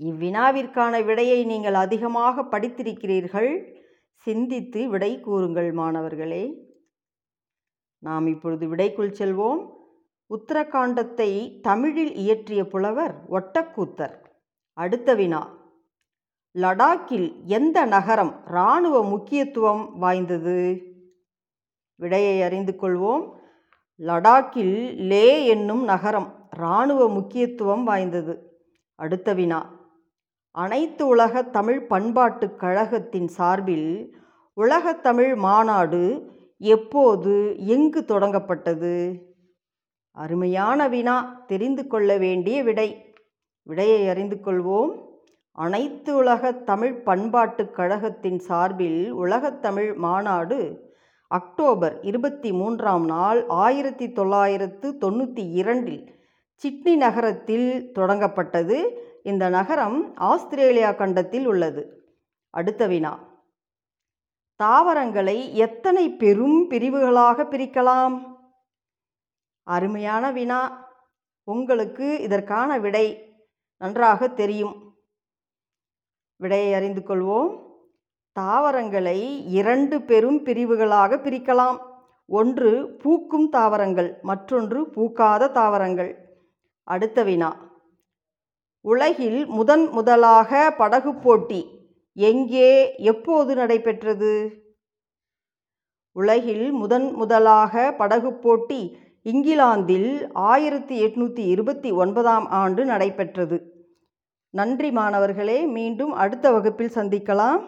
இவ்வினாவிற்கான விடையை நீங்கள் அதிகமாக படித்திருக்கிறீர்கள். சிந்தித்து விடை கூறுங்கள் மாணவர்களே. நாம் இப்பொழுது விடைக்குள் செல்வோம். உத்தரகாண்டத்தை தமிழில் இயற்றிய புலவர் ஒட்டக்கூத்தர். அடுத்த வினா. லடாக்கில் எந்த நகரம் இராணுவ முக்கியத்துவம் வாய்ந்தது? விடையை அறிந்து கொள்வோம். லடாக்கில் லே என்னும் நகரம் இராணுவ முக்கியத்துவம் வாய்ந்தது. அடுத்த வினா. அனைத்து உலக தமிழ் பண்பாட்டுக் கழகத்தின் சார்பில் உலகத்தமிழ் மாநாடு எப்போது எங்கு தொடங்கப்பட்டது? அருமையான வினா தெரிந்து கொள்ள வேண்டிய விடை. விடையை அறிந்து கொள்வோம். அனைத்து உலக தமிழ் பண்பாட்டுக் கழகத்தின் சார்பில் உலகத்தமிழ் மாநாடு அக்டோபர் இருபத்தி மூன்றாம் நாள் ஆயிரத்தி தொள்ளாயிரத்து தொண்ணூற்றி இரண்டில் சிட்னி நகரத்தில் தொடங்கப்பட்டது. இந்த நகரம் ஆஸ்திரேலியா கண்டத்தில் உள்ளது. அடுத்த வினா. தாவரங்களை எத்தனை பெரும் பிரிவுகளாக பிரிக்கலாம்? அருமையான வினா. உங்களுக்கு இதற்கான விடை நன்றாக தெரியும். விடையை அறிந்து கொள்வோம். தாவரங்களை இரண்டு பெரும் பிரிவுகளாக பிரிக்கலாம். ஒன்று பூக்கும் தாவரங்கள் மற்றொன்று பூக்காத தாவரங்கள். அடுத்த வினா. உலகில் முதன் முதலாக படகு போட்டி எங்கே எப்போது நடைபெற்றது? உலகில் முதன் முதலாக படகு போட்டி இங்கிலாந்தில் ஆயிரத்தி எட்நூற்றி இருபத்தி ஒன்பதாம் ஆண்டு நடைபெற்றது. நன்றி மாணவர்களே மீண்டும் அடுத்த வகுப்பில் சந்திக்கலாம்.